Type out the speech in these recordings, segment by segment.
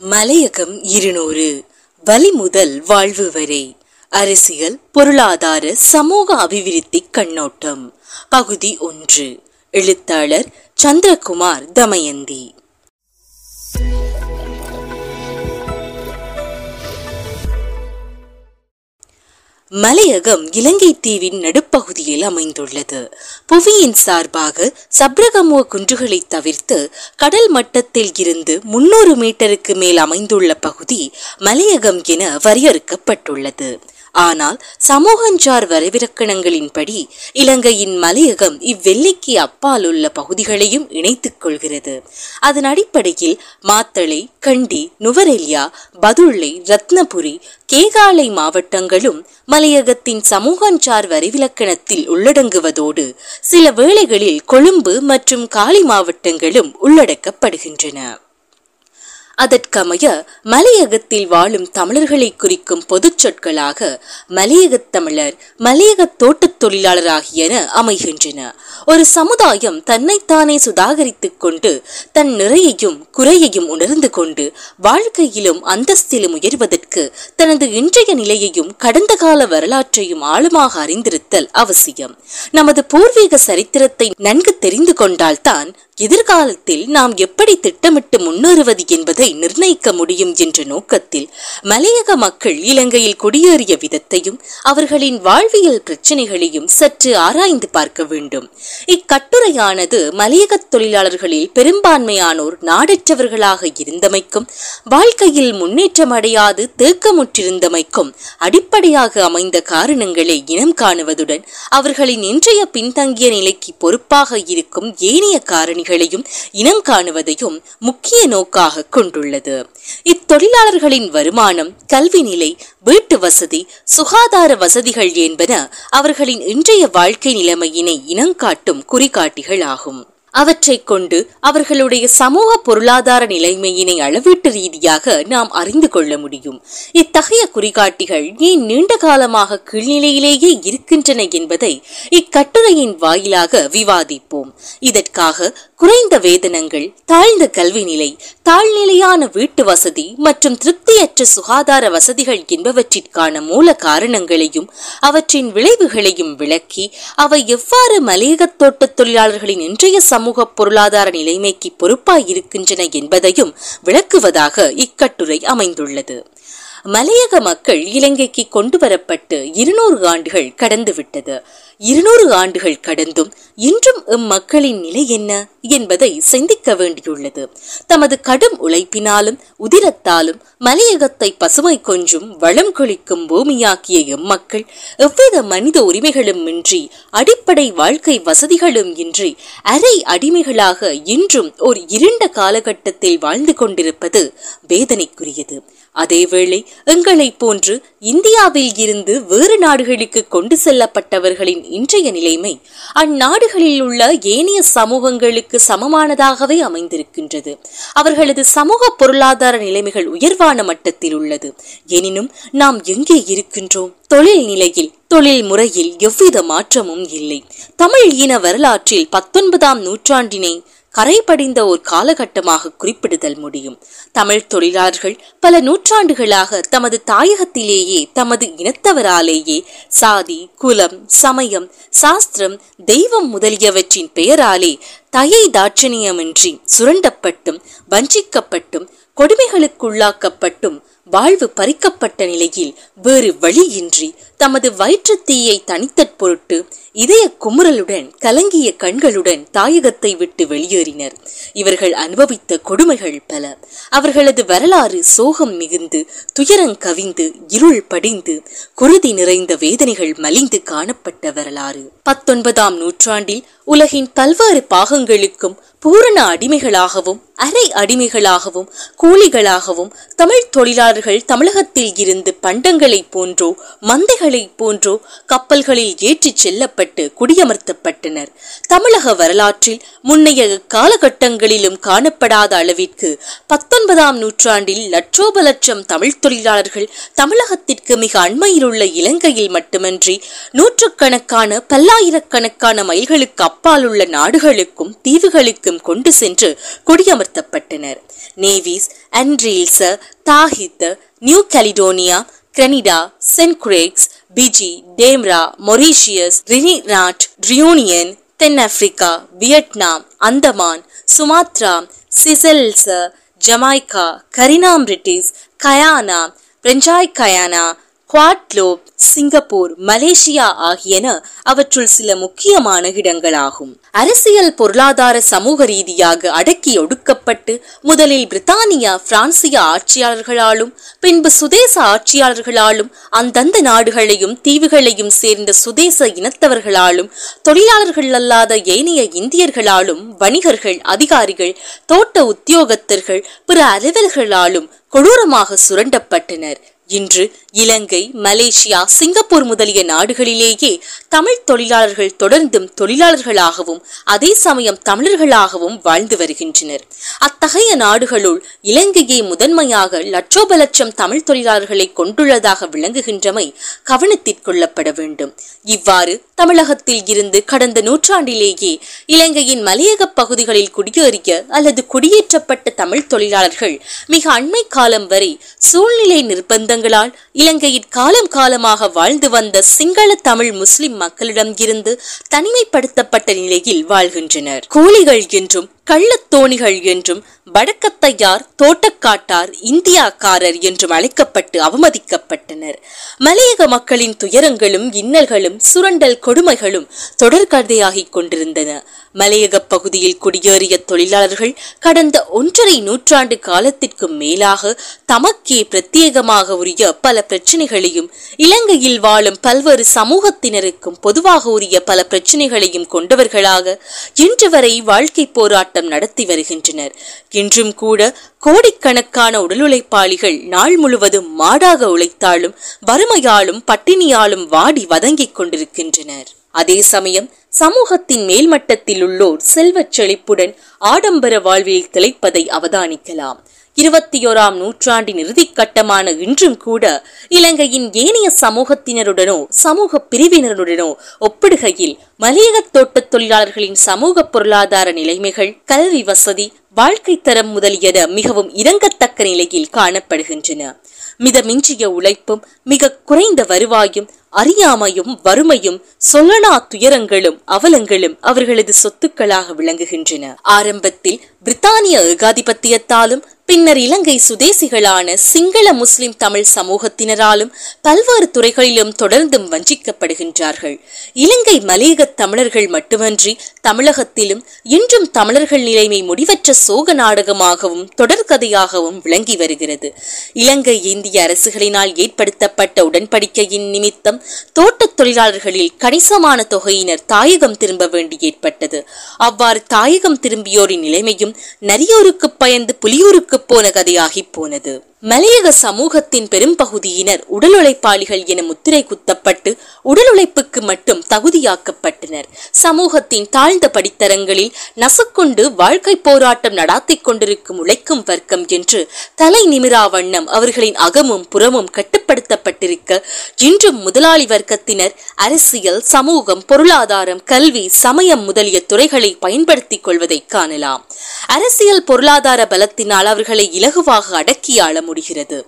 மலையகம் இருநூறு. வலி முதல் வாழ்வு வரை. அரசியல் பொருளாதார சமூக அபிவிருத்தி கண்ணோட்டம். பகுதி ஒன்று. எழுத்தாளர் சந்திரகுமார் தமயந்தி. மலையகம் இலங்கை தீவின் நடுப்பகுதியில் அமைந்துள்ளது. புவியின் சார்பாக சப்ரகமுவ குன்றுகளை தவிர்த்து கடல் மட்டத்தில் இருந்து முன்னூறு மீட்டருக்கு மேல் அமைந்துள்ள பகுதி மலையகம் என வரையறுக்கப்பட்டுள்ளது. ஆனால் சமூகஞ்சார் வரவிறக்கணங்களின்படி இலங்கையின் மலையகம் இவ்வெல்லைக்கு அப்பால் உள்ள பகுதிகளையும் இணைத்துக் கொள்கிறது. அதன் அடிப்படையில் மாத்தளை கண்டி நுவரெல்யா பதுள்ளை ரத்னபுரி கேகாலை மாவட்டங்களும் மலையகத்தின் சமூகஞ்சார் வரைவிலக்கணத்தில் உள்ளடங்குவதோடு சில வேளைகளில் கொழும்பு மற்றும் காலி மாவட்டங்களும் உள்ளடக்கப்படுகின்றன. அதற்கமைய மலையகத்தில் வாழும் தமிழர்களை குறிக்கும் பொதுச் சொற்களாக மலையகத் தமிழர் மலையக தோட்டத் தொழிலாளர் ஆகியன அமைகின்றன. ஒரு சமுதாயம் தன்னைத்தானே சுதாகரித்துக் கொண்டு தன் நிறையையும் குறையையும் உணர்ந்து கொண்டு வாழ்க்கையிலும் அந்தஸ்திலும் உயர்வதற்கு தனது இன்றைய நிலையையும் கடந்த கால வரலாற்றையும் ஆழமாக அறிந்திருத்தல் அவசியம். நமது பூர்வீக சரித்திரத்தை நன்கு தெரிந்து கொண்டால்தான் எதிர்காலத்தில் நாம் எப்படி திட்டமிட்டு முன்னேறுவது என்பதை நிர்ணயிக்க முடியும் என்ற நோக்கத்தில் மலையக மக்கள் இலங்கையில் குடியேறிய விதத்தையும் அவர்களின் வாழ்வியல் பிரச்சனைகளையும் சற்று ஆராய்ந்து பார்க்க வேண்டும். இக்கட்டுரையானது மலையக தொழிலாளர்களில் பெரும்பான்மையானோர் நாடற்றவர்களாக இருந்தமைக்கும் வாழ்க்கையில் முன்னேற்றம் அடையாது தேக்கமுற்றிருந்தமைக்கும் அடிப்படையாக அமைந்த காரணங்களை இனம் காணுவதுடன் அவர்களின் இன்றைய பின்தங்கிய நிலைக்கு பொறுப்பாக இருக்கும் ஏனைய காரணிகளையும் இனம் காணுவதையும் முக்கிய நோக்காக கொண்டுள்ளது. இத்தொழிலாளர்களின் வருமானம் கல்வி நிலை வீட்டு வசதி சுகாதார வசதிகள் என்பன அவர்களின் இன்றைய வாழ்க்கை நிலைமையினை இனங்காட்டும் குறிகாட்டிகள் ஆகும் அவற்றைக் கொண்டு அவர்களுடைய சமூக பொருளாதார நிலைமையினை அளவீட்டு ரீதியாக நாம் அறிந்து கொள்ள முடியும். இத்தகைய குறிகாட்டிகள் ஏன் நீண்ட காலமாக கீழ்நிலையிலேயே இருக்கின்றன என்பதை இக்கட்டுரையின் வாயிலாக விவாதிப்போம். இதற்காக குறைந்த வேதனங்கள் தாழ்ந்த கல்வி நிலை தாழ்நிலையான வீட்டு வசதி மற்றும் திருப்தியற்ற சுகாதார வசதிகள் என்பவற்றிற்கான மூல காரணங்களையும் அவற்றின் விளைவுகளையும் விளக்கி அவை எவ்வாறு மலையக தோட்டத் தொழிலாளர்களின் இன்றைய சமூக பொருளாதார நிலைமைக்கு பொறுப்பாய் இருக்கின்றன என்பதையும் விளக்குவதாக இக்கட்டுரை அமைந்துள்ளது. மலையக மக்கள் இலங்கைக்கு கொண்டு வரப்பட்டு இருநூறு ஆண்டுகள் கடந்துவிட்டது. இருநூறு ஆண்டுகள் கடந்தும் இன்றும் இம்மக்களின் நிலை என்ன என்பதை சிந்திக்க வேண்டியுள்ளது. தமது கடும் உழைப்பினாலும் உதிரத்தாலும் மலையகத்தை பசுமை கொஞ்சும் வளம் கொளிக்கும் பூமியாக்கிய எம்மக்கள் எவ்வித மனித உரிமைகளும் இன்றி அடிப்படை வாழ்க்கை வசதிகளும் இன்றி அரை அடிமைகளாக இன்றும் ஒரு இருண்ட காலகட்டத்தில் வாழ்ந்து கொண்டிருப்பது வேதனைக்குரியது. அதேவேளை எங்களை போன்று இந்தியாவில் இருந்து வேறு நாடுகளுக்கு கொண்டு செல்லப்பட்டவர்களின் இன்றைய நிலைமை அந்நாடுகளில் உள்ள ஏனைய சமூகங்களுக்கு சமமானதாகவே அமைந்திருக்கின்றது. அவர்களது சமூக பொருளாதார நிலைமைகள் உயர்வான மட்டத்தில் உள்ளது. எனினும் நாம் எங்கே இருக்கின்றோம்? தொழில் நிலையில் தொழில் முறையில் எவ்வித மாற்றமும் இல்லை. தமிழ் இன வரலாற்றில் பத்தொன்பதாம் நூற்றாண்டினை கரைபடிந்த ஒரு காலகட்டமாக குறிப்பிடுதல் முடியும். தமிழ் தொழிலாளர்கள் பல நூற்றாண்டுகளாக தமது தாயகத்திலேயே தமது இனத்தவராலேயே சாதி குலம் சமயம் சாஸ்திரம் தெய்வம் முதலியவற்றின் பெயராலே தயை தாட்சணியமின்றி சுரண்டப்பட்டும் வஞ்சிக்கப்பட்டும் கொடுமைகளுக்குள்ளாக்கப்பட்டும் வாழ்வு பறிக்கப்பட்ட நிலையில் வேறு வழியின்றி தமது வயிற்று தீயை தனித்தற் பொருட்டு இதய குமுறலுடன் கலங்கிய கண்களுடன் தாயகத்தை விட்டு வெளியேறினர். இவர்கள் அனுபவித்த கொடுமைகள் பல. அவர்களது வரலாறு சோகம் மிகுந்து துயரங் கவிந்து இருள் படிந்து குருதி நிறைந்த வேதனைகள் மலிந்து காணப்பட்ட வரலாறு. பத்தொன்பதாம் நூற்றாண்டில் உலகின் பல்வேறு பாகங்களுக்கும் பூரண அடிமைகளாகவும் அரை அடிமைகளாகவும் கூலிகளாகவும் தமிழ் தொழிலாளர்கள் தமிழகத்தில் இருந்து பண்டங்களை போன்றோ மந்தைகள் போன்றோ கப்பல்களில் ஏற்றிச் செல்லப்பட்டு குடியமர்த்தப்பட்டனர். தமிழக வரலாற்றில் முன்னைய காலகட்டங்களிலும் காணப்படாத அளவிற்கு பத்தொன்பதாம் நூற்றாண்டில் லட்சோப லட்சம் தமிழ் தொழிலாளர்கள் தமிழகத்திற்கு மிக அண்மையில் உள்ள இலங்கையில் மட்டுமன்றி நூற்றுக்கணக்கான பல்லாயிரக்கணக்கான மைல்களுக்கு அப்பால் உள்ள நாடுகளுக்கும் தீவுகளுக்கும் கொண்டு சென்று குடியமர்த்தப்பட்டனர். Nevis Antilles Tahiti New Caledonia Grenada Saint கிரேக்ஸ் Fiji டேம்ரா மொரீஷியஸ் ரினிநாட் ரியூனியன் தென்னாப்பிரிக்கா Vietnam Andaman Sumatra Seychelles Jamaica Suriname British Guiana பிரெஞ்சாய் Guiana Guadeloupe Singapore Malaysia ஆகியன அவற்றுள் சில முக்கியமான இடங்களாகும். அரசியல் பொருளாதார சமூக ரீதியாக அடக்கி ஒடுக்கப்பட்டு முதலில் பிரித்தானியா பிரான்சிய ஆட்சியாளர்களாலும் பின்பு சுதேச ஆட்சியாளர்களாலும் அந்தந்த நாடுகளையும் தீவுகளையும் சேர்ந்த சுதேச இனத்தவர்களாலும் தொழிலாளர்கள் அல்லாத ஏனைய இந்தியர்களாலும் வணிகர்கள் அதிகாரிகள் தோட்ட உத்தியோகத்தர்கள் பிற அலுவலர்களாலும் கொடூரமாக சுரண்டப்பட்டனர். இன்று இலங்கை மலேசியா சிங்கப்பூர் முதலிய நாடுகளிலேயே தமிழ் தொழிலாளர்கள் தொடர்ந்தும் தொழிலாளர்களாகவும் அதே சமயம் தமிழர்களாகவும் வாழ்ந்து வருகின்றனர். அத்தகைய நாடுகளுள் இலங்கையை முதன்மையாக லட்சோப லட்சம் தமிழ் தொழிலாளர்களை கொண்டுள்ளதாக விளங்குகின்றமை கவனத்திற்கொள்ளப்பட வேண்டும். இவ்வாறு தமிழகத்தில் இருந்து கடந்த நூற்றாண்டிலேயே இலங்கையின் மலையக பகுதிகளில் குடியேறிய அல்லது குடியேற்றப்பட்ட தமிழ் தொழிலாளர்கள் மிக அண்மை காலம் வரை சூழ்நிலை நிர்பந்தங்களால் இலங்கையில் காலம் காலமாக வாழ்ந்து வந்த சிங்கள தமிழ் முஸ்லிம் மக்களிடம் இருந்து தனிமைப்படுத்தப்பட்ட நிலையில் வாழ்கின்றனர். கூலிகள் என்றும் கள்ளத்தோணிகள் என்றும் வடக்கத்தையார் தோட்டக்காட்டார் இந்தியாக்காரர் என்றும் அழைக்கப்பட்டு அவமதிக்கப்பட்டனர். மலையக மக்களின் துயரங்களும் இன்னல்களும் சுரண்டல் கொடுமைகளும் தொடர்கதையாகிக் கொண்டிருந்தன. மலையக பகுதியில் குடியேறிய தொழிலாளர்கள் கடந்த ஒன்றரை நூற்றாண்டு காலத்திற்கு மேலாக தமக்கே பிரத்யேகமாக உரிய பல பிரச்சனைகளையும் இலங்கையில் வாழும் பல்வேறு சமூகத்தினருக்கும் பொதுவாக உரிய பல பிரச்சனைகளையும் கொண்டவர்களாக இன்று வரை வாழ்க்கை போராட்டம் நடத்தி வருகின்றனர். இன்றும் கூட கோடிக்கணக்கான உடல் உழைப்பாளிகள் நாள் முழுவதும் மாடாக உழைத்தாலும் வறுமையாலும் பட்டினியாலும் வாடி வதங்கிக் கொண்டிருக்கின்றனர். அதே சமயம் சமூகத்தின் மேல்மட்டத்தில் உள்ளோர் செல்வச் செழிப்புடன் ஆடம்பர வாழ்வில் திளைப்பதை அவதானிக்கலாம். இருபத்தி ஓராம் நூற்றாண்டின் இறுதிக்கட்டமான இன்றும் கூட இலங்கையின் ஏனைய சமூகத்தினருடனோ சமூக பிரிவினருடனோ ஒப்பிடுகையில் மலையக தோட்டத் தொழிலாளர்களின் சமூக பொருளாதார நிலைமைகள் கல்வி வசதி வாழ்க்கை தரம் முதலியன மிகவும் இறங்கத்தக்க நிலையில் காணப்படுகின்றன. மிதமிஞ்சிய உழைப்பும் மிக குறைந்த வருவாயும் அறியாமையும் வறுமையும் சொல்லனா துயரங்களும் அவலங்களும் அவர்களது சொத்துக்களாக விளங்குகின்றன. ஆரம்பத்தில் பிரித்தானிய ஏகாதிபத்தியத்தாலும் பின்னர் இலங்கை சுதேசிகளான சிங்கள முஸ்லிம் தமிழ் சமூகத்தினராலும் பல்வேறு துறைகளிலும் தொடர்ந்தும் வஞ்சிக்கப்படுகின்றார்கள். இலங்கை மலையக தமிழர்கள் மட்டுமன்றி தமிழகத்திலும் இன்றும் தமிழர்கள் நிலைமை முடிவற்ற சோக நாடகமாகவும் தொடர்கதையாகவும் விளங்கி வருகிறது. இலங்கை இந்திய அரசுகளினால் ஏற்படுத்தப்பட்ட உடன்படிக்கையின் நிமித்தம் தோட்டத் தொழிலாளர்களில் கணிசமான தொகையினர் தாயகம் திரும்ப வேண்டி ஏற்பட்டது. அவ்வாறு தாயகம் திரும்பியோரின் நிலைமையும் நரியோருக்கு பயந்து புலியூருக்கு போன கதையாகி போனது. மலையக சமூகத்தின் பெரும்பகுதியினர் உடல் உழைப்பாளிகள் என முத்திரை குத்தப்பட்டு உடல் உழைப்புக்கு மட்டும் தகுதியாக்கப்பட்டனர். சமூகத்தின் தாழ்ந்த படித்தரங்களில் நசுக்கொண்டு வாழ்க்கை போராட்டம் நடாத்திக் கொண்டிருக்கும் உழைக்கும் வர்க்கம் என்று தலை நிமிரா வண்ணம் அவர்களின் அகமும் புறமும் கட்டுப்படுத்தப்பட்டிருக்க இன்றும் முதலாளி வர்க்கத்தினர் அரசியல் சமூகம் பொருளாதாரம் கல்வி சமயம் முதலிய துறைகளை பயன்படுத்திக் கொள்வதை காணலாம். அரசியல் பொருளாதார பலத்தினால் அவர்களை இலகுவாக அடக்கியாள முடிகிறது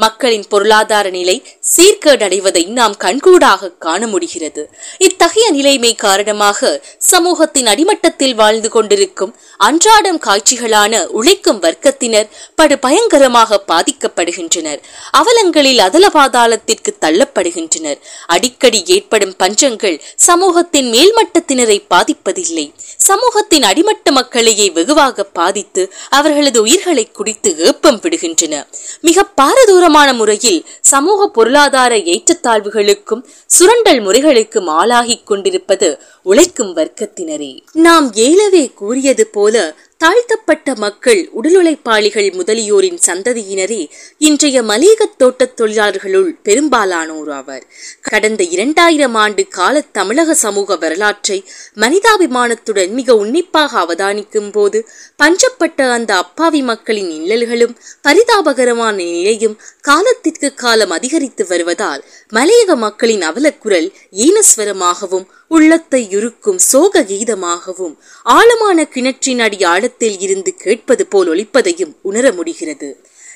மக்களின் பொருளாதார நிலை சீர்கேடடைவதை நாம் கண்கூடாக காண முடிகிறது இத்தகைய நிலைமை காரணமாக சமூகத்தின் அடிமட்டத்தில் வாழ்ந்து கொண்டிருக்கும் அன்றாடம் காட்சிகளான உழைக்கும் வர்க்கத்தினர் படு பயங்கரமாக பாதிக்கப்படுகின்றனர். அவலங்களில் அதல பாதாளத்திற்கு தள்ளப்படுகின்றனர். அடிக்கடி ஏற்படும் பஞ்சங்கள் சமூகத்தின் மேல்மட்டத்தினரை பாதிப்பதில்லை. சமூகத்தின் அடிமட்ட மக்களையே வெகுவாக பாதித்து அவர்களது உயிர்களை குடித்து ஏப்பம் விடுகின்றன. மிக பாரதூரமான முறையில் சமூக பொருளாதார ஏற்றத்தாழ்வுகளுக்கும் சுரண்டல் முறைகளுக்கும் ஆளாகிக் கொண்டிருப்பது உழைக்கும் வர்க்கத்தினரே. நாம் ஏலவே கூறியது போல தாழ்த்தப்பட்ட மக்கள் உடலுழைப்பாளிகள் முதலியோரின் சந்ததியினரே இன்றைய மலிக தோட்டத் தொழிலாளர்களுள் பெரும்பாலானோர் ஆவர். கடந்த இரண்டாயிரம் ஆண்டு கால தமிழக சமூக வரலாற்றை மனிதாபிமானத்துடன் மிக உன்னிப்பாக அவதானிக்கும் போது பஞ்சப்பட்ட அந்த அப்பாவி மக்களின் இல்லல்களும் பரிதாபகரமான நிலையும் காலத்திற்கு காலம் அதிகரித்து வருவதால் மலையக மக்களின் அவலக்குரல் ஈனஸ்வரமாகவும் உள்ளத்தை இருக்கும் சோக கீதமாகவும் ஆழமான கிணற்றின் அடி ஆழத்தில் இருந்து கேட்பது போல் ஒலிப்பதையும் உணர முடிகிறது.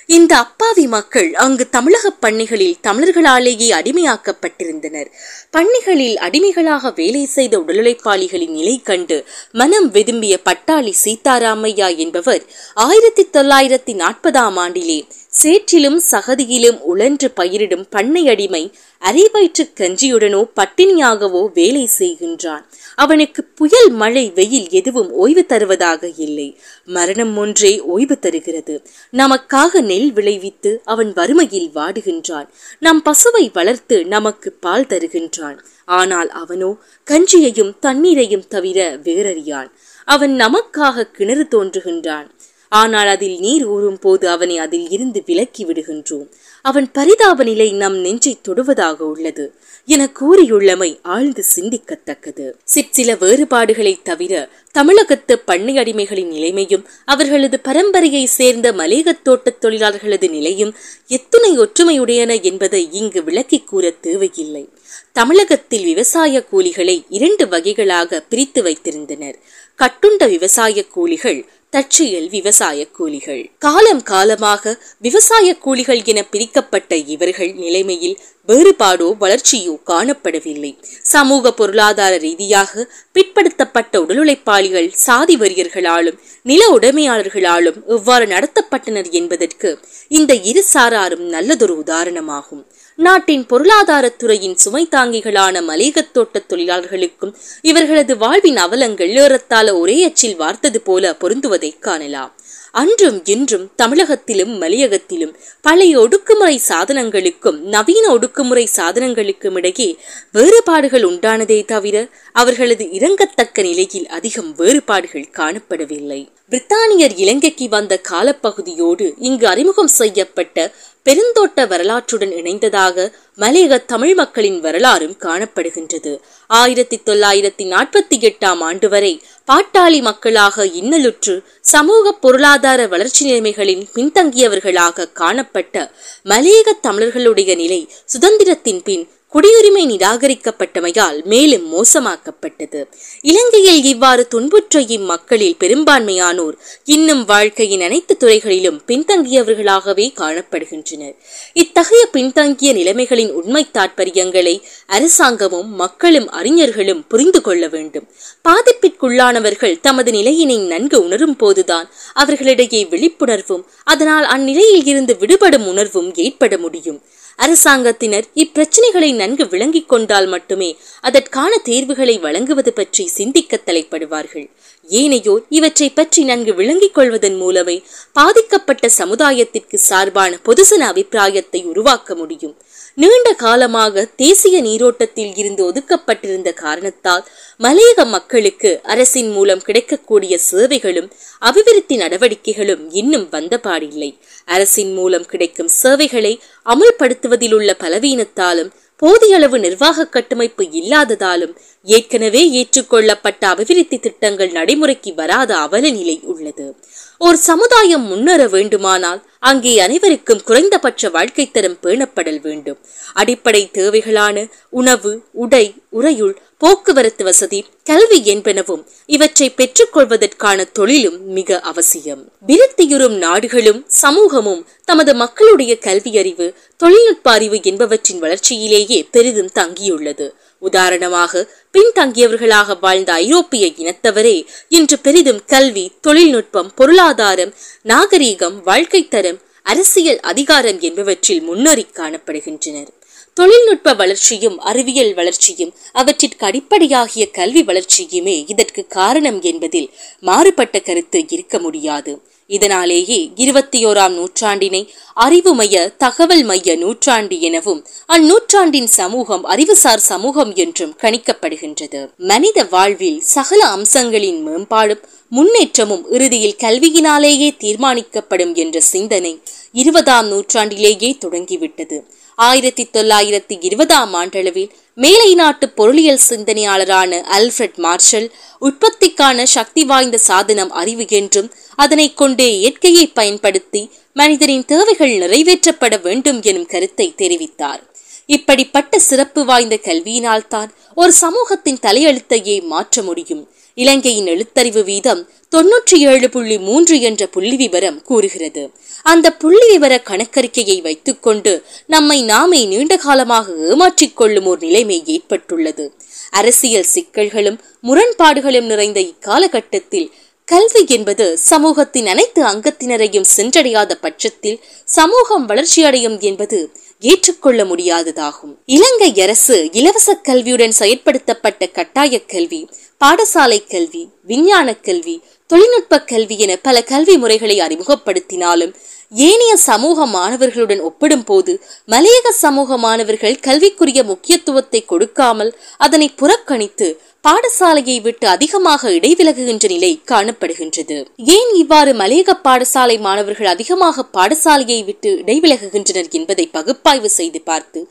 இந்த அப்பாவி மக்கள் அங்கு தமிழக பண்ணைகளில் தமிழர்களாலேயே அடிமையாக்கப்பட்டிருந்தனர். பண்ணைகளில் அடிமைகளாக வேலை செய்த உடலுழைப்பாளிகளின் நிலை கண்டு மனம் விரும்பிய பட்டாளி சீதாராமையா என்பவர் ஆயிரத்தி தொள்ளாயிரத்தி நாற்பதாம் ஆண்டிலே சேற்றிலும் சகதியிலும் உழன்று பயிரிடும் பண்ணை அடிமை அரைவயிற்று கஞ்சியுடனோ பட்டினியாகவோ வேலை செய்கின்றான். அவனுக்கு புயல் மழை வெயில் எதுவும் ஓய்வு தருவதாக இல்லை. மரணம் ஒன்றே ஓய்வு தருகிறது. நமக்காக நெல் விளைவித்து அவன் வறுமையில் வாடுகின்றான். நம் பசுவை வளர்த்து நமக்கு பால் தருகின்றான். ஆனால் அவனோ கஞ்சியையும் தண்ணீரையும் தவிர வேறறியான். அவன் நமக்காக கிணறு தோன்றுகின்றான். ஆனால் அதில் நீர் ஊறும் போது அவனை அதில் இருந்து விலக்கி விடுகின்றோம். அவன் பரிதாப நிலை நம் நெஞ்சை தொடுவதாக உள்ளது. என கூறியுள்ளமை ஆழ்ந்து சிந்திக்கத்தக்கது. சிற்சில வேறுபாடுகளை தவிர தமிழகத்து பண்ணை அடிமைகளின் நிலைமையும் அவர்களது பரம்பரையை சேர்ந்த மலேகத் தோட்டத் தொழிலாளர்களது நிலையும் எத்தனை ஒற்றுமையுடையன என்பதை இங்கு விளக்கி கூற தேவையில்லை. தமிழகத்தில் விவசாய கூலிகளை இரண்டு வகைகளாக பிரித்து வைத்திருந்தனர். கட்டுண்ட விவசாய கூலிகள் தற்செயல் விவசாய கூலிகள் காலம் காலமாக விவசாய கூலிகள் என பிரிக்கப்பட்ட இவர்கள் நிலைமையில் வேறுபாடோ வளர்ச்சியோ காணப்படவில்லை. சமூக பொருளாதார ரீதியாக பிற்படுத்தப்பட்ட உடலுழைப்பாளிகள் சாதி வரியர்களாலும் நில உடைமையாளர்களாலும் எவ்வாறு நடத்தப்பட்டனர் என்பதற்கு இந்த இரு சாராரும் நல்லதொரு உதாரணமாகும். நாட்டின் பொருளாதாரத்துறையின் சுமை தாங்கிகளான மலேகத் தோட்ட தொழிலாளர்களுக்கும் இவர்களது வாழ்வின் அவலங்கள் ஏறத்தாழ ஒரே அச்சில் வார்த்தது போல பொருந்துவதை காணலாம். அன்றும் இன்றும் தமிழகத்திலும் மலையகத்திலும் பழைய ஒடுக்குமுறை சாதனங்களுக்கும் நவீன ஒடுக்குமுறை சாதனங்களுக்கும் இடையே வேறுபாடுகள் உண்டானதே தவிர அவர்களது இறங்கத்தக்க நிலையில் அதிகம் வேறுபாடுகள் காணப்படவில்லை. பிரித்தானியர் இலங்கைக்கு வந்த காலப்பகுதியோடு இங்கு அறிமுகம் செய்யப்பட்ட பெருந்தோட்ட வரலாற்றுடன் இணைந்ததாக மலையக தமிழ் மக்களின் வரலாறும் காணப்படுகின்றது. ஆயிரத்தி தொள்ளாயிரத்தி நாற்பத்தி எட்டாம் ஆண்டு வரை பாட்டாளி மக்களாக இன்னலுற்று சமூக பொருளாதார வளர்ச்சி நிலைமைகளின் பின்தங்கியவர்களாக காணப்பட்ட மலையக தமிழர்களுடைய நிலை சுதந்திரத்தின் பின் குடியுரிமை நிராகரிக்கப்பட்டமையால் மேலும் மோசமாக்கப்பட்டது. இலங்கையில் இவ்வாறு துன்புற்ற இம்மக்களில் பெரும்பான்மையானோர் இன்னும் வாழ்க்கையின் அனைத்து துறைகளிலும் பின்தங்கியவர்களாகவே காணப்படுகின்றனர். இத்தகைய பின்தங்கிய நிலைமைகளின் உண்மை தாற்பயங்களை அரசாங்கமும் மக்களும் அறிஞர்களும் புரிந்து கொள்ள வேண்டும். பாதிப்பிற்குள்ளானவர்கள் தமது நிலையினை நன்கு உணரும் போதுதான் அவர்களிடையே விழிப்புணர்வும் அதனால் அந்நிலையில் இருந்து விடுபடும் உணர்வும் ஏற்பட முடியும். அரசாங்கத்தினர் இப்பிரச்சனைகளை நன்கு விளங்கிக் கொண்டால் மட்டுமே அதற்கான தேர்வுகளை வழங்குவது பற்றி சிந்திக்க தலைப்படுவார்கள். ஏனையோர் இவற்றை பற்றி நன்கு விளங்கிக் கொள்வதன் மூலமே பாதிக்கப்பட்ட சமுதாயத்திற்கு சார்பான பொதுசன அபிப்பிராயத்தை உருவாக்க முடியும். நீண்ட காலமாக தேசிய நீரோட்டத்தில் இருந்து ஒதுக்கப்பட்டிருந்த காரணத்தால் மலையக மக்களுக்கு அரசின் மூலம் கிடைக்கக்கூடிய சேவைகளும் அபிவிருத்தி நடவடிக்கைகளும் இன்னும் வந்தபாடில்லை. அரசின் மூலம் கிடைக்கும் சேவைகளை அமுல்படுத்துவதில் உள்ள பலவீனத்தாலும் போதிய அளவு நிர்வாக கட்டமைப்பு இல்லாததாலும் ஏற்கனவே ஏற்றுக்கொள்ளப்பட்ட அபிவிருத்தி திட்டங்கள் நடைமுறைக்கு வராத அவல நிலை உள்ளது. ஒரு சமுதாயம் முன்னேற வேண்டுமானால் அங்கே அனைவருக்கும் குறைந்தபட்ச வாழ்க்கை தரம் பேணப்படல் வேண்டும். அடிப்படை தேவைகளான உணவு உடை உறையுள் போக்குவரத்து வசதி கல்வி என்பனவும் இவற்றை பெற்றுக்கொள்வதற்கான தொழிலும் மிக அவசியம். விருத்தியுறும் நாடுகளும் சமூகமும் தமது மக்களுடைய கல்வியறிவு தொழில்நுட்ப அறிவு என்பவற்றின் வளர்ச்சியிலேயே பெரிதும் தங்கியுள்ளது. உதாரணமாக பின்தங்கியவர்களாக வாழ்ந்த ஐரோப்பிய இனத்தவரே இன்று பெரிதும் கல்வி தொழில்நுட்பம் பொருளாதாரம் நாகரீகம் வாழ்க்கை தரம் அரசியல் அதிகாரம் என்பவற்றில் முன்னேறி காணப்படுகின்றனர். தொழில்நுட்ப வளர்ச்சியும் அறிவியல் வளர்ச்சியும் அவற்றிற்கு அடிப்படையாகிய கல்வி வளர்ச்சியுமே இதற்கு காரணம் என்பதில் மாறுபட்ட கருத்து இருக்க முடியாது. இதனாலேயே இருபத்தி ஓராம் நூற்றாண்டினை அறிவுமய தகவல் மைய நூற்றாண்டு எனவும் அந்நூற்றாண்டின் சமூகம் அறிவுசார் சமூகம் என்றும் கணிக்கப்படுகின்றது. மனித வாழ்வில் சகல அம்சங்களின் மேம்பாடும் முன்னேற்றமும் இறுதியில் கல்வியினாலேயே தீர்மானிக்கப்படும் என்ற சிந்தனை இருபதாம் நூற்றாண்டிலேயே தொடங்கிவிட்டது. ஆயிரத்தி தொள்ளாயிரத்தி இருபதாம் ஆண்டளவில் மேலை நாட்டு பொருளியல் சிந்தனையாளரான அல்ஃபிரட் மார்ஷல் உற்பத்திக்கான சக்தி வாய்ந்த சாதனம் அறிவு என்றும் அதனை கொண்டே இயற்கையை பயன்படுத்தி மனிதனின் தேவைகள் நிறைவேற்றப்பட வேண்டும் எனும் கருத்தை தெரிவித்தார். இப்படிப்பட்ட சிறப்பு வாய்ந்த கல்வியினால்தான் ஒரு சமூகத்தின் தலையெழுத்தையே மாற்ற முடியும். இலங்கையின் எழுத்தறிவு வீதம் தொன்னூற்றி ஏழு புள்ளி மூன்று என்ற புள்ளி விவரம் கூறுகிறது. அந்த புள்ளி விவர கணக்கறிக்கையை வைத்துக்கொண்டு நம்மை நாமே நீண்ட காலமாக ஏமாற்றிக் கொள்ளும் ஒரு நிலைமை ஏற்பட்டுள்ளது. அரசியல் சிக்கல்களும் முரண்பாடுகளும் நிறைந்த இக்காலகட்டத்தில் கல்வி என்பது சமூகத்தின் அனைத்து அங்கத்தினரையும் சென்றடையாத பட்சத்தில் சமூகம் வளர்ச்சியடையும் என்பது ஏற்றுக்கொள்ள முடியாததாகும். இலங்கை அரசு இலவச கல்வியுடன் செயற்படுத்தப்பட்ட கட்டாய கல்வி பாடசாலை கல்வி விஞ்ஞான கல்வி தொழில்நுட்ப கல்வி என பல கல்வி முறைகளை அறிமுகப்படுத்தினாலும் ஏனைய சமூக மாணவர்களுடன் ஒப்பிடும் போது மலையக சமூக மாணவர்கள் கல்விக்குரிய முக்கியத்துவத்தை கொடுக்காமல் அதனை புறக்கணித்து பாடசாலையை விட்டு அதிகமாக இடைவிலகுகின்ற நிலை காணப்படுகின்றது. ஏன் இவ்வாறு மலையக பாடசாலை மாணவர்கள் அதிகமாக பாடசாலையை விட்டு இடைவிலகுகின்றனர் என்பதை பகுப்பாய்வு செய்து பார்த்து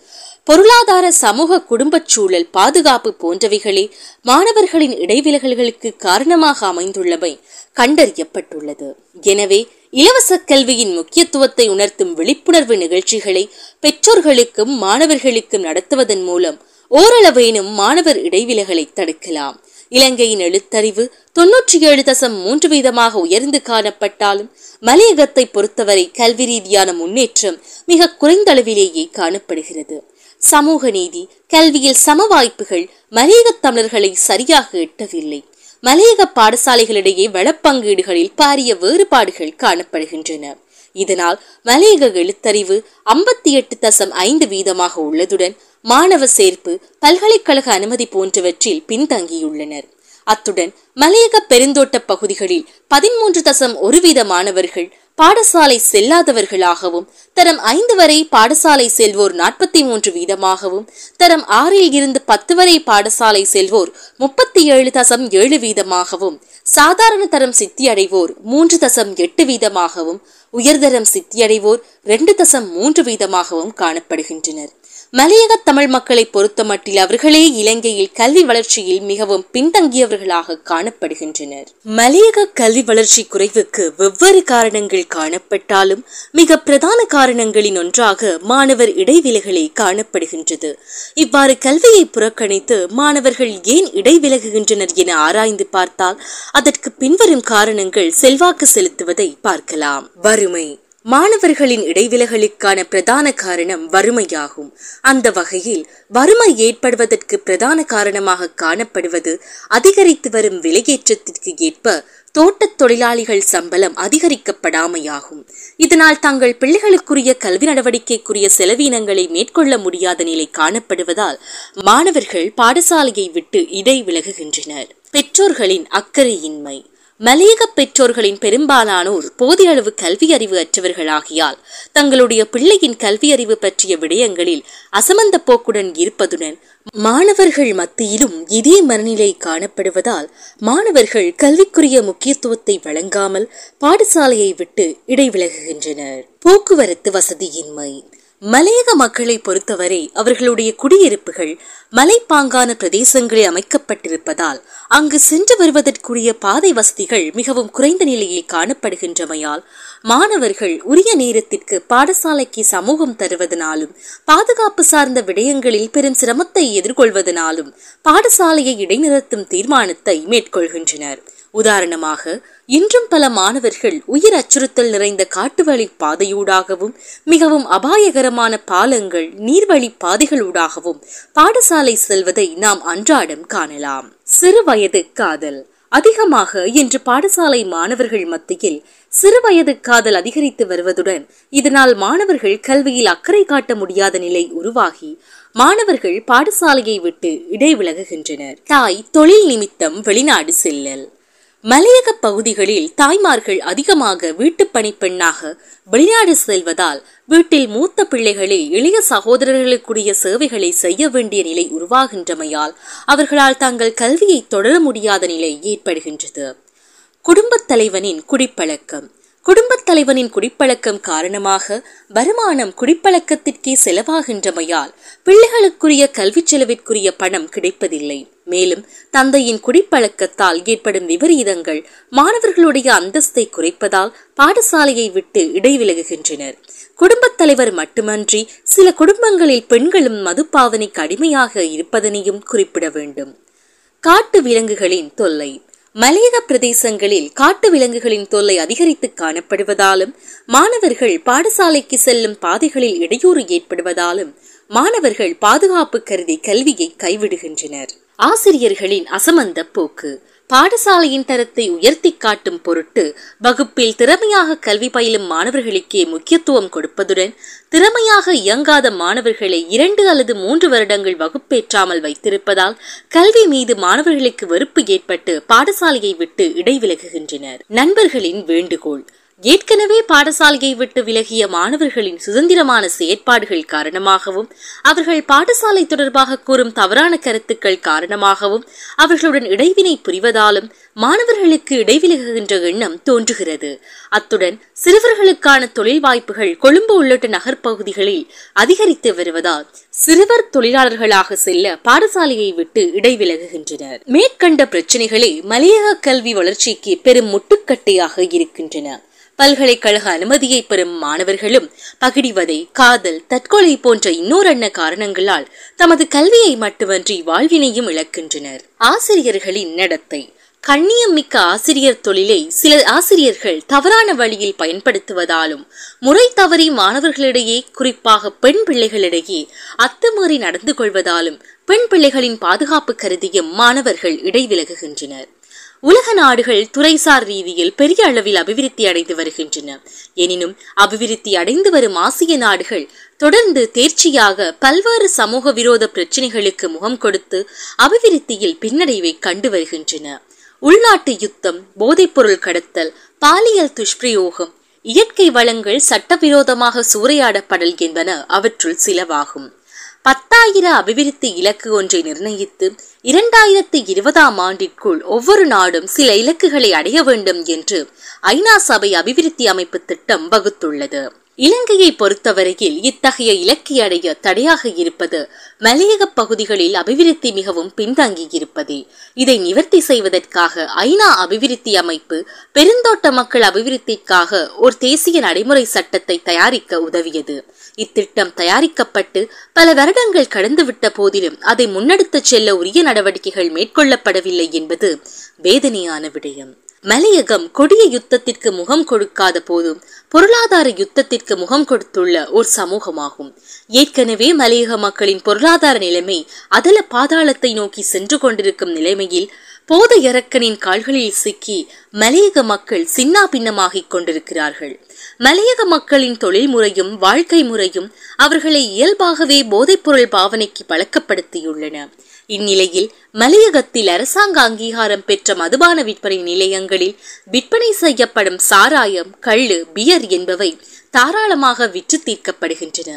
பொருளாதார சமூக குடும்பச் சூழல் பாதுகாப்பு போன்றவைகளே மாணவர்களின் இடைவிலகல்களுக்கு காரணமாக அமைந்துள்ளவை கண்டறியப்பட்டுள்ளது. எனவே இலவச கல்வியின் முக்கியத்துவத்தை உணர்த்தும் விழிப்புணர்வு நிகழ்ச்சிகளை பெற்றோர்களுக்கும் மாணவர்களுக்கும் நடத்துவதன் மூலம் ஓரளவேனும் மாணவர் இடைவிலகலை தடுக்கலாம். இலங்கையின் எழுத்தறிவு தொன்னூற்றி ஏழு தசம் மூன்று வீதமாக உயர்ந்து காணப்பட்டாலும் மலையகத்தை பொறுத்தவரை கல்வி ரீதியான முன்னேற்றம் மிக குறைந்த அளவிலேயே காணப்படுகிறது. சமூக நீதி கல்வியில் சம வாய்ப்புகள் மலையகத் தமிழர்களை சரியாக எட்டவில்லை. மலையக பாடசாலைகளிடையே வளப்பங்கீடுகளில் பாரிய வேறுபாடுகள் காணப்படுகின்றன. இதனால் மலையக எழுத்தறிவு ஐம்பத்தி எட்டு தசம் ஐந்து வீதமாக உள்ளதுடன் மாணவ சேர்ப்பு பல்கலைக்கழக அனுமதி போன்றவற்றில் பின்தங்கியுள்ளனர். அத்துடன் மலையக பெருந்தோட்ட பகுதிகளில் பதிமூன்று தசம் ஒரு வீத மாணவர்கள் பாடசாலை செல்லாதவர்களாகவும் தரம் ஐந்து வரை பாடசாலை செல்வோர் நாற்பத்தி மூன்று வீதமாகவும் தரம் ஆறில் இருந்து பத்து வரை பாடசாலை செல்வோர் முப்பத்தி ஏழு தசம் ஏழு வீதமாகவும் சாதாரண தரம் சித்தியடைவோர் மூன்று தசம் எட்டு வீதமாகவும் உயர்தரம் சித்தியடைவோர் ரெண்டு தசம் மூன்று வீதமாகவும் காணப்படுகின்றனர். மலையக தமிழ் மக்களை பொறுத்தமட்டில் அவர்களே இலங்கையில் கல்வி வளர்ச்சியில் மிகவும் பின்தங்கியவர்களாக காணப்படுகின்றனர். மலையக கல்வி வளர்ச்சி குறைவுக்கு வெவ்வேறு காரணங்கள் காணப்பட்டாலும் மிக பிரதான காரணங்களின் ஒன்றாக மாணவர் இடைவிலகலே காணப்படுகின்றது. இவ்வாறு கல்வியை புறக்கணித்து மாணவர்கள் ஏன் இடைவிலகுகின்றனர் என ஆராய்ந்து பார்த்தால் அதற்கு பின்வரும் காரணங்கள் செல்வாக்கு செலுத்துவதை பார்க்கலாம். வறுமை மாணவர்களின் இடைவிலகலுக்கான பிரதான காரணம் வறுமையாகும். அந்த வகையில் வறுமை ஏற்படுவதற்கு பிரதான காரணமாக காணப்படுவது அதிகரித்து வரும் விலையேற்றத்திற்கு ஏற்ப தோட்டத் தொழிலாளிகள் சம்பளம் அதிகரிக்கப்படாமையாகும். இதனால் தங்கள் பிள்ளைகளுக்குரிய கல்வி நடவடிக்கைக்குரிய செலவினங்களை மேற்கொள்ள முடியாத நிலை காணப்படுவதால் மாணவர்கள் பாடசாலையை விட்டு இடைவிலகுகின்றனர். பெற்றோர்களின் அக்கறையின்மை. மலையக பெற்றோர்களின் பெரும்பாலானோர் போதிய அளவு கல்வியறிவு அற்றவர்களாகியால் தங்களுடைய பிள்ளையின் கல்வியறிவு பற்றிய விடயங்களில் அசமந்த போக்குடன் இருப்பதுடன் மாணவர்கள் மத்தியிலும் இதே மனநிலை காணப்படுவதால் மாணவர்கள் கல்விக்குரிய முக்கியத்துவத்தை வழங்காமல் பாடசாலையை விட்டு இடைவிலகுகின்றனர். போக்குவரத்து வசதியின்மை. மலையக மக்களை பொறுத்தவரை அவர்களுடைய குடியிருப்புகள் மலைப்பாங்கான பிரதேசங்களில் அமைக்கப்பட்டிருப்பதால் அங்கு சென்று வருவதற்குரிய பாதை வசதிகள் மிகவும் குறைந்த நிலையில் காணப்படுகின்றமையால் மாணவர்கள் உரிய நேரத்திற்கு பாடசாலைக்கு சமூகம் தருவதனாலும் பாதுகாப்பு சார்ந்த விடயங்களில் பெரும் சிரமத்தை எதிர்கொள்வதனாலும் பாடசாலையை இடைநிறுத்தும் தீர்மானத்தை மேற்கொள்கின்றனர். உதாரணமாக இன்றும் பல மாணவர்கள் உயிர் அச்சுறுத்தல் நிறைந்த காட்டுவழி பாதையூடாகவும் மிகவும் அபாயகரமான பாலங்கள் நீர்வழி பாதைகளூடாகவும் பாடசாலை செல்வதை நாம் அன்றாடம் காணலாம். சிறு வயது காதல். அதிகமாக இன்று பாடசாலை மாணவர்கள் மத்தியில் சிறுவயது காதல் அதிகரித்து வருவதுடன் இதனால் மாணவர்கள் கல்வியில் அக்கறை காட்ட முடியாத நிலை உருவாகி மாணவர்கள் பாடசாலையை விட்டு இடைவிலகுகின்றனர். தாய் தொழில் நிமித்தம் வெளிநாடு செல்லல். மலையக பகுதிகளில் தாய்மார்கள் அதிகமாக வீட்டு பணிப்பெண்ணாக வெளிநாடு செல்வதால் வீட்டில் மூத்த பிள்ளைகளே இளைய சகோதரர்களுக்குரிய சேவைகளை செய்ய வேண்டிய நிலை உருவாகின்றமையால் அவர்களால் தங்கள் கல்வியை தொடர முடியாத நிலை ஏற்படுகின்றது. குடும்பத் தலைவனின் குடிப்பழக்கம். குடும்பத் தலைவனின் குடிப்பழக்கம் காரணமாக வருமானம் குடிப்பழக்கத்திற்கே செலவாகின்றமையால் பிள்ளைகளுக்குரிய கல்வி செலவிற்குரிய பணம் கிடைப்பதில்லை. மேலும் தந்தையின் குடிப்பழக்கத்தால் ஏற்படும் விபரீதங்கள் மாணவர்களுடைய அந்தஸ்தை குறைப்பதால் பாடசாலையை விட்டு இடைவிலகுகின்றனர். குடும்பத் தலைவர் மட்டுமன்றி சில குடும்பங்களில் பெண்களும் மதுப்பாவனைக்கு அடிமையாக இருப்பதனையும் குறிப்பிட வேண்டும். காட்டு விலங்குகளின் தொல்லை மலையக பிரதேசங்களில் காட்டு விலங்குகளின் தொல்லை அதிகரித்து காணப்படுவதாலும் மாணவர்கள் பாடசாலைக்கு செல்லும் பாதைகளில் இடையூறு ஏற்படுவதாலும் மாணவர்கள் பாதுகாப்பு கருதி கல்வியை கைவிடுகின்றனர். ஆசிரியர்களின் அசமந்த போக்கு. பாடசாலையின் தரத்தை உயர்த்தி காட்டும் பொருட்டு வகுப்பில் திறமையாக கல்வி பயிலும் மாணவர்களுக்கே முக்கியத்துவம் கொடுப்பதுடன் திறமையாக இயங்காத மாணவர்களை இரண்டு அல்லது மூன்று வருடங்கள் வகுப்பேற்றாமல் வைத்திருப்பதால் கல்வி மீது மாணவர்களுக்கு வெறுப்பு ஏற்பட்டு பாடசாலையை விட்டு இடைவிலகுகின்றனர். நண்பர்களின் வேண்டுகோள். ஏற்கனவே பாடசாலையை விட்டு விலகிய மாணவர்களின் சுதந்திரமான செயற்பாடுகள் காரணமாகவும் அவர்கள் பாடசாலை தொடர்பாக கூறும் தவறான கருத்துக்கள் காரணமாகவும் அவர்களுடன் இடைவினை புரிவதாலும் மாணவர்களுக்கு இடைவிலகுகின்ற எண்ணம் தோன்றுகிறது. அத்துடன் சிறுவர்களுக்கான தொழில் வாய்ப்புகள் கொழும்பு உள்ளிட்ட நகர்ப்பகுதிகளில் அதிகரித்து வருவதால் சிறுவர் தொழிலாளர்களாக செல்ல பாடசாலையை விட்டு இடைவிலகுகின்றனர். மேற்கண்ட பிரச்சனைகளே மலையக கல்வி வளர்ச்சிக்கு பெரும் முட்டுக்கட்டையாக இருக்கின்றன. பல்கலைக்கழக அனுமதியை பெறும் மாணவர்களும் பகிடிவதை காதல் தற்கொலை போன்ற இன்னோரன்ன காரணங்களால் தமது கல்வியை மட்டுமன்றி வாழ்வினையும் இழக்கின்றனர். ஆசிரியர்களின் நடத்தை. கண்ணியம் மிக்க ஆசிரியர் தொழிலை சில ஆசிரியர்கள் தவறான வழியில் பயன்படுத்துவதாலும் முறை தவறி மாணவர்களிடையே குறிப்பாக பெண் பிள்ளைகளிடையே அத்துமீறி நடந்து கொள்வதாலும் பெண் பிள்ளைகளின் பாதுகாப்பு கருதியும் மாணவர்கள் இடைவிலகுகின்றனர். உலக நாடுகள் துறைசார் ரீதியில் பெரிய அளவில் அபிவிருத்தி அடைந்து வருகின்றன. எனினும் அபிவிருத்தி அடைந்து வரும் ஆசிய நாடுகள் தொடர்ந்து தேர்ச்சியாக பல்வேறு சமூக விரோத பிரச்சினைகளுக்கு முகம் கொடுத்து அபிவிருத்தியில் பின்னடைவை கண்டு வருகின்றன. உள்நாட்டு யுத்தம் போதைப்பொருள் கடத்தல் பாலியல் துஷ்பிரயோகம் இயற்கை வளங்கள் சட்டவிரோதமாக சூறையாடப்படல் என்பன அவற்றுள் சிலவாகும். பத்தாயிர அபிவிருத்தி இலக்கு ஒன்றை நிர்ணயித்து இரண்டாயிரத்தி இருபதாம் ஆண்டிற்குள் ஒவ்வொரு நாடும் சில இலக்குகளை அடைய வேண்டும் என்று ஐநா சபை அபிவிருத்தி அமைப்பு திட்டம் வகுத்துள்ளது. இலங்கையை பொறுத்தவரையில் இத்தகைய இலக்கை அடைய தடையாக இருப்பது மலையக பகுதிகளில் அபிவிருத்தி மிகவும் பின்தங்கி இருப்பதே இதை நிவர்த்தி செய்வதற்காக ஐநா அபிவிருத்தி அமைப்பு பெருந்தோட்ட மக்கள் அபிவிருத்திக்காக ஒரு தேசிய நடைமுறை சட்டத்தை தயாரிக்க உதவியது. இத்திட்டம் தயாரிக்கப்பட்டு பல வருடங்கள் கடந்துவிட்ட போதிலும் அதை முன்னெடுத்துச் செல்ல உரிய நடவடிக்கைகள் மேற்கொள்ளப்படவில்லை என்பது வேதனையான விடயம். மலையகம் கொடிய யுத்தத்திற்கு முகம் கொடுக்காத போதும் பொருளாதார யுத்தத்திற்கு முகம் கொடுத்துள்ள ஒரு சமூகமாகும். ஏற்கனவே மலையக மக்களின் பொருளாதார நிலைமை அதல பாதாளத்தை நோக்கி சென்று கொண்டிருக்கும் நிலைமையில் போத இறக்கனின் கால்களில் சிக்கி மலையக மக்கள் சின்னா பின்னமாகிக் கொண்டிருக்கிறார்கள். மலையக மக்களின் தொழில் முறையும் வாழ்க்கை முறையும் அவர்களை இயல்பாகவே போதைப்பொருள் பாவனைக்கு பழக்கப்படுத்தியுள்ளன. இந்நிலையில் மலையகத்தில் அரசாங்க அங்கீகாரம் பெற்ற மதுபான விற்பனை நிலையங்களில் விற்பனை செய்யப்படும் சாராயம் கள்ளு பியர் என்பவை தாராளமாக விற்று தீர்க்கப்படுகின்றன.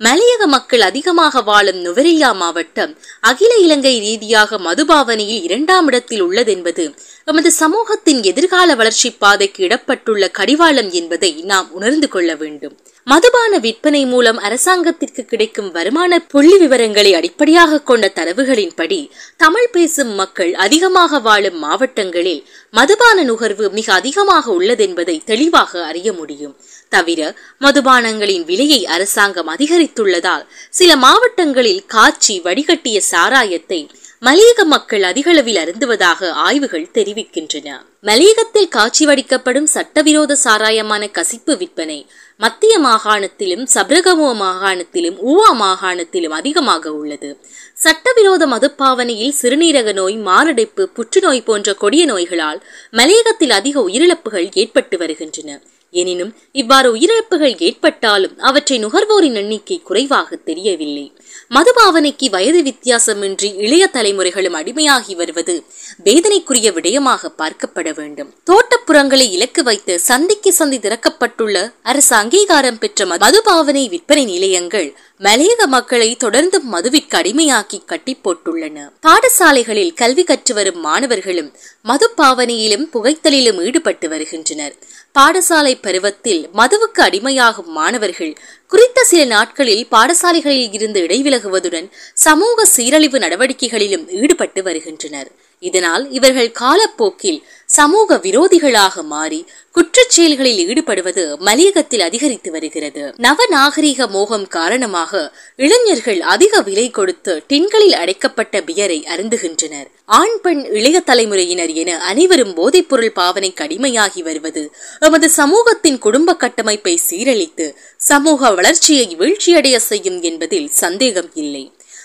மலையக மக்கள் அதிகமாக வாழும் நுவரெலியா மாவட்டம் அகில இலங்கை ரீதியாக மதுபாவனையில் இரண்டாம் இடத்தில் உள்ளதென்பது எமது சமூகத்தின் எதிர்கால வளர்ச்சி பாதைக்கு இடப்பட்டுள்ள கடிவாளம் என்பதை நாம் உணர்ந்து கொள்ள வேண்டும். மதுபான விற்பனை மூலம் அரசாங்கத்திற்கு கிடைக்கும் வருமான புள்ளி விவரங்களை அடிப்படையாக கொண்ட தரவுகளின்படி தமிழ் பேசும் மக்கள் அதிகமாக வாழும் மாவட்டங்களில் மதுபான நுகர்வு மிக அதிகமாக உள்ளதென்பதை தெளிவாக அறிய முடியும். தவிர மதுபானங்களின் விலையை அரசாங்கம் அதிகரித்துள்ளதால் சில மாவட்டங்களில் காய்ச்சி வடிகட்டிய சாராயத்தை மலையக மக்கள் அதிகளவில் அருந்துவதாக ஆய்வுகள் தெரிவிக்கின்றன. மலையகத்தில் காட்சி வடிக்கப்படும் சட்டவிரோத சாராயமான கசிப்பு விற்பனை மத்திய மாகாணத்திலும் சப்ரகமோ மாகாணத்திலும் ஊவா மாகாணத்திலும் அதிகமாக உள்ளது. சட்டவிரோத மதுப்பாவனையில் சிறுநீரக நோய் மாரடைப்பு புற்றுநோய் போன்ற கொடிய நோய்களால் மலையகத்தில் அதிக உயிரிழப்புகள் ஏற்பட்டு வருகின்றன. எனினும் இவ்வாறு உயிரிழப்புகள் ஏற்பட்டாலும் அவற்றை நுகர்வோரின் எண்ணிக்கை குறைவாக தெரியவில்லை. மதுபாவனைக்கு வயது வித்தியாசமின்றி இளைய தலைமுறைகளும் அடிமையாகி வருவது வேதனைக்குரிய விடயமாக பார்க்கப்பட வேண்டும். தோட்டப்புறங்களை இலக்கு வைத்து சந்திக்கு சந்தி திறக்கப்பட்டுள்ள அரசு அங்கீகாரம் பெற்ற மதுபாவனை விற்பனை நிலையங்கள் மலையக மக்களை தொடர்ந்து மதுவிற்கு அடிமையாக்கி கட்டி போட்டுள்ளன பாடசாலைகளில் கல்வி கற்று வரும் மாணவர்களும் மது பாவனையிலும் புகைத்தலிலும் ஈடுபட்டு வருகின்றனர். பாடசாலை பருவத்தில் மதுவுக்கு அடிமையாகும் மாணவர்கள் குறித்த சில நாட்களில் பாடசாலைகளில் இருந்து இடைவிலகுவதுடன் சமூக சீரழிவு நடவடிக்கைகளிலும் ஈடுபட்டு வருகின்றனர். இதனால் இவர்கள் காலப்போக்கில் சமூக விரோதிகளாக மாறி குற்றச் செயல்களில் ஈடுபடுவது மலையகத்தில் அதிகரித்து வருகிறது. நவநாகரிக மோகம் காரணமாக இளைஞர்கள் அதிக விலை கொடுத்து டின்களில் அடைக்கப்பட்ட பியரை அருந்துகின்றனர். ஆண் பெண் இளைய தலைமுறையினர் என அனைவரும் போதைப்பொருள் பாவனை கடுமையாகி வருவது எமது சமூகத்தின் குடும்ப கட்டமைப்பை சீரழித்து சமூக வளர்ச்சியை வீழ்ச்சியடைய செய்யும் என்பதில் சந்தேகம் இல்லை.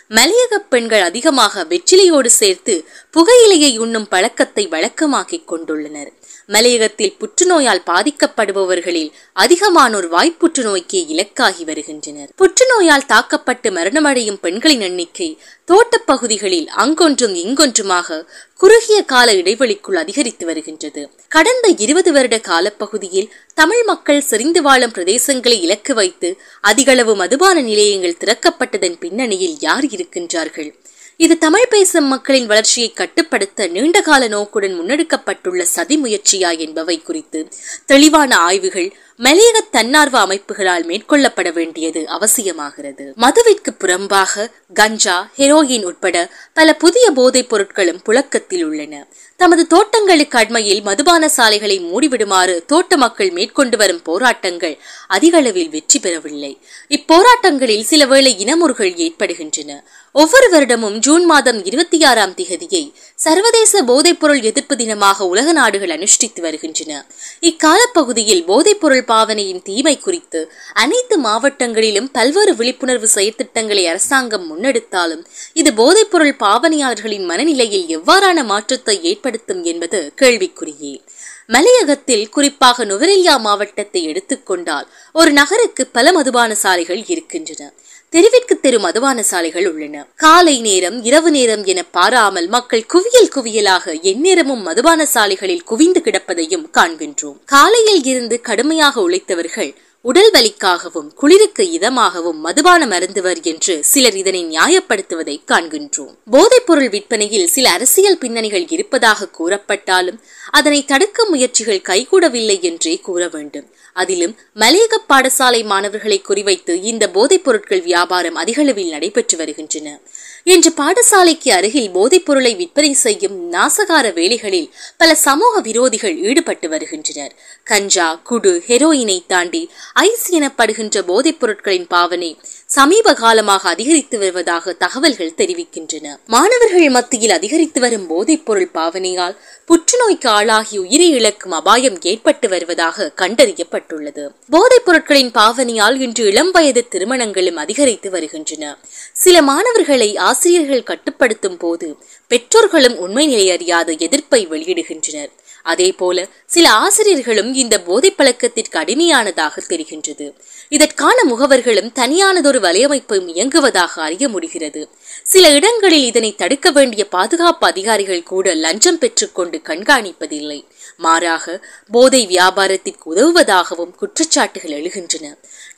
மலையக பெண்கள் அதிகமாக வெற்றிலையோடு சேர்த்து புகையிலையை உண்ணும் பழக்கத்தை வழக்கமாக்கிக் கொண்டுள்ளனர். மலையகத்தில் புற்றுநோயால் பாதிக்கப்படுபவர்களில் அதிகமானோர் வாய்ப்புற்றுநோய்க்கு இலக்காகி வருகின்றனர். புற்றுநோயால் தாக்கப்பட்டு மரணமடையும் பெண்களின் எண்ணிக்கை தோட்டப்பகுதிகளில் அங்கொன்றும் இங்கொன்றுமாக குறுகிய கால இடைவெளிக்குள் அதிகரித்து வருகின்றது. கடந்த இருபது வருட காலப்பகுதியில் தமிழ் மக்கள் செறிந்து வாழும் பிரதேசங்களை இலக்கு வைத்து அதிகளவு மதுபான நிலையங்கள் திறக்கப்பட்டதன் பின்னணியில் யார் இருக்கின்றார்கள்? இது தமிழ் பேசும் மக்களின் வளர்ச்சியை கட்டுப்படுத்த நீண்டகால நோக்குடன் முன்னெடுக்கப்பட்டுள்ள சதி முயற்சியா என்பவை குறித்து தெளிவான ஆய்வுகள் மலையக தன்னார்வ அமைப்புகளால் மேற்கொள்ளப்பட வேண்டியது அவசியமாகிறது. மதுவிற்கு புறம்பாக கஞ்சா ஹெரோயின் உட்பட பல புதிய போதைப் பொருட்களும் புழக்கத்தில் உள்ளன. தமது தோட்டங்களுக்கு அண்மையில் மதுபான சாலைகளை மூடிவிடுமாறு தோட்ட மக்கள் மேற்கொண்டு வரும் போராட்டங்கள் அதிகளவில் வெற்றி பெறவில்லை. இப்போராட்டங்களில் சில வேளை இனமுறுகள் ஏற்படுகின்றன. ஒவ்வொரு வருடமும் ஜூன் மாதம் இருபத்தி ஆறாம் திகதியை சர்வதேச போதைப்பொருள் எதிர்ப்பு தினமாக உலக நாடுகள் அனுஷ்டித்து வருகின்றன. இக்காலப்பகுதியில் போதைப்பொருள் பாவனையின் தீமை குறித்து அனைத்து மாவட்டங்களிலும் பல்வேறு விழிப்புணர்வு செயற்திட்டங்களை அரசாங்கம் முன்னெடுத்தாலும் இது போதைப்பொருள் பாவனையாளர்களின் மனநிலையில் எவ்வாறான மாற்றத்தை ஏற்படுத்தும் என்பது கேள்விக்குறியே. மலையகத்தில் குறிப்பாக நுவரெலியா மாவட்டத்தை எடுத்துக்கொண்டால் ஒரு நகருக்கு பல மதுபான சாலைகள் இருக்கின்றன. தெருவிற்கு தெரு மதுபான சாலைகள் உள்ளன. காலை நேரம் இரவு நேரம் என பாராமல் மக்கள் குவியல் குவியலாக எந்நேரமும் மதுபான சாலைகளில் குவிந்து கிடப்பதையும் காண்கின்றோம். காலையில் இருந்து கடுமையாக உழைத்தவர்கள் உடல் வலிக்காகவும் குளிருக்கு இதமாகவும் மதுபானம் அருந்துவர் என்று சிலர் இதனை நியாயப்படுத்துவதை காண்கின்றோம். போதைப்பொருள் விற்பனையில் சில அரசியல் பின்னணிகள் இருப்பதாக கூறப்பட்டாலும் அதனை தடுக்க முயற்சிகள் கைகூடவில்லை என்றே கூற வேண்டும். அதிலும் மலையக பாடசாலை மாணவர்களை குறிவைத்து இந்த போதைப் பொருட்கள் வியாபாரம் அதிகளவில் நடைபெற்று வருகின்றன. இன்று பாடசாலைக்கு அருகில் போதைப் பொருளை விற்பனை செய்யும் நாசகார வேலைகளில் பல சமூக விரோதிகள் ஈடுபட்டு வருகின்றனர். கஞ்சா குடு ஹெரோயினை தாண்டி ஐஸ் எனப்படுகின்ற போதைப் பொருட்களின் பாவனை சமீப காலமாக அதிகரித்து வருவதாக தகவல்கள் தெரிவிக்கின்றன. மாணவர்கள் மத்தியில் அதிகரித்து வரும் போதைப் பொருள் பாவனையால் புற்றுநோய்க்கு ஆளாகி உயிரை இழக்கும் அபாயம் ஏற்பட்டு வருவதாக கண்டறியப்பட்டுள்ளது. போதைப் பொருட்களின் பாவனையால் இன்று இளம் வயது திருமணங்களும் அதிகரித்து வருகின்றன. சில மாணவர்களை ஆசிரியர்கள் கட்டுப்படுத்தும் போது பெற்றோர்களும் உண்மை நிலை அறியாத எதிர்ப்பை வெளியிடுகின்றனர். அதே போல சில ஆசிரியர்களும் இந்த போதை பழக்கத்திற்கு அடிமையானதாக தெரிகின்றது. இதற்கான முகவர்களும் தனியானதொரு வலையமைப்பும் இயங்குவதாக அறிய முடிகிறது. சில இடங்களில் இதனை தடுக்க வேண்டிய பாதுகாப்பு அதிகாரிகள் கூட லஞ்சம் பெற்றுக்கொண்டு கண்காணிப்பதில்லை. மாறாக போதை வியாபாரத்திற்கு உதவுவதாகவும் குற்றச்சாட்டுகள் எழுகின்றன.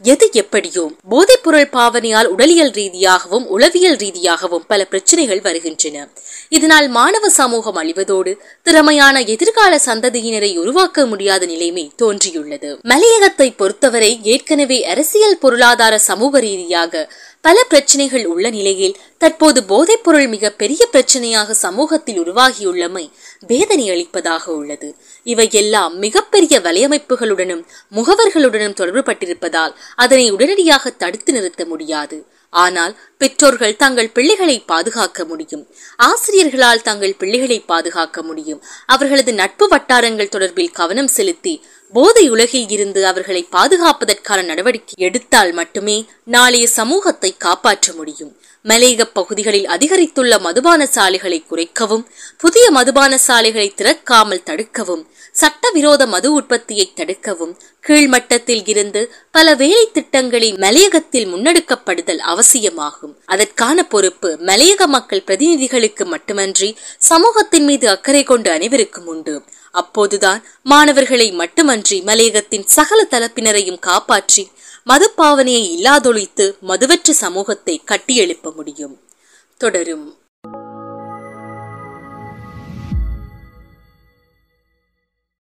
எது எப்படியோ போதைப் பொருள் பாவனையால் உடலியல் ரீதியாகவும் உளவியல் ரீதியாகவும் பல பிரச்சனைகள் வருகின்றன. இதனால் மாணவ சமூகம் அழிவதோடு திறமையான எதிர்கால சந்ததியினரை உருவாக்க முடியாத நிலைமை தோன்றியுள்ளது. மலையகத்தை பொறுத்தவரை ஏற்கனவே அரசியல் பொருளாதார சமூக ரீதியாக பல பிரச்சனைகள் உள்ள நிலையில் தற்போது போதைப் பொருள் மிக பெரிய பிரச்சனையாக சமூகத்தில் உருவாகியுள்ளமை வேதனை அளிப்பதாக உள்ளது. இவை எல்லாம் மிகப்பெரிய வலையமைப்புகளுடனும் முகவர்களுடனும் தொடர்புபட்டிருப்பதால் அதனை உடனடியாக தடுத்து நிறுத்த முடியாது. ஆனால் பெற்றோர்கள் தங்கள் பிள்ளைகளை பாதுகாக்க முடியும். ஆசிரியர்களால் தங்கள் பிள்ளைகளை பாதுகாக்க முடியும். அவர்களது நட்பு வட்டாரங்கள் தொடர்பில் கவனம் செலுத்தி போதை உலகில் இருந்து அவர்களை பாதுகாப்பதற்கான நடவடிக்கை எடுத்தால் மட்டுமே நாளைய சமூகத்தை காப்பாற்ற முடியும். மலையக பகுதிகளில் அதிகரித்துள்ள மதுபான சாலைகளை குறைக்கவும் புதிய மதுபான சாலைகளை திறக்காமல் தடுக்கவும் சட்டவிரோத மது உற்பத்தியை தடுக்கவும் கீழ்மட்டத்தில் இருந்து பல வேலை திட்டங்களில் மலையகத்தில் முன்னெடுக்கப்படுதல் அவசியமாகும். அதற்கான பொறுப்பு மலையக மக்கள் பிரதிநிதிகளுக்கு மட்டுமன்றி சமூகத்தின் மீது அக்கறை கொண்டு அனைவருக்கும் உண்டு. அப்போதுதான் மாணவர்களை மட்டுமன்றி மலையகத்தின் சகல தரப்பினரையும் காப்பாற்றி மதுப்பாவனையை இல்லாதொழித்து மதுவற்ற சமூகத்தை கட்டியெழுப்ப முடியும். தொடரும்.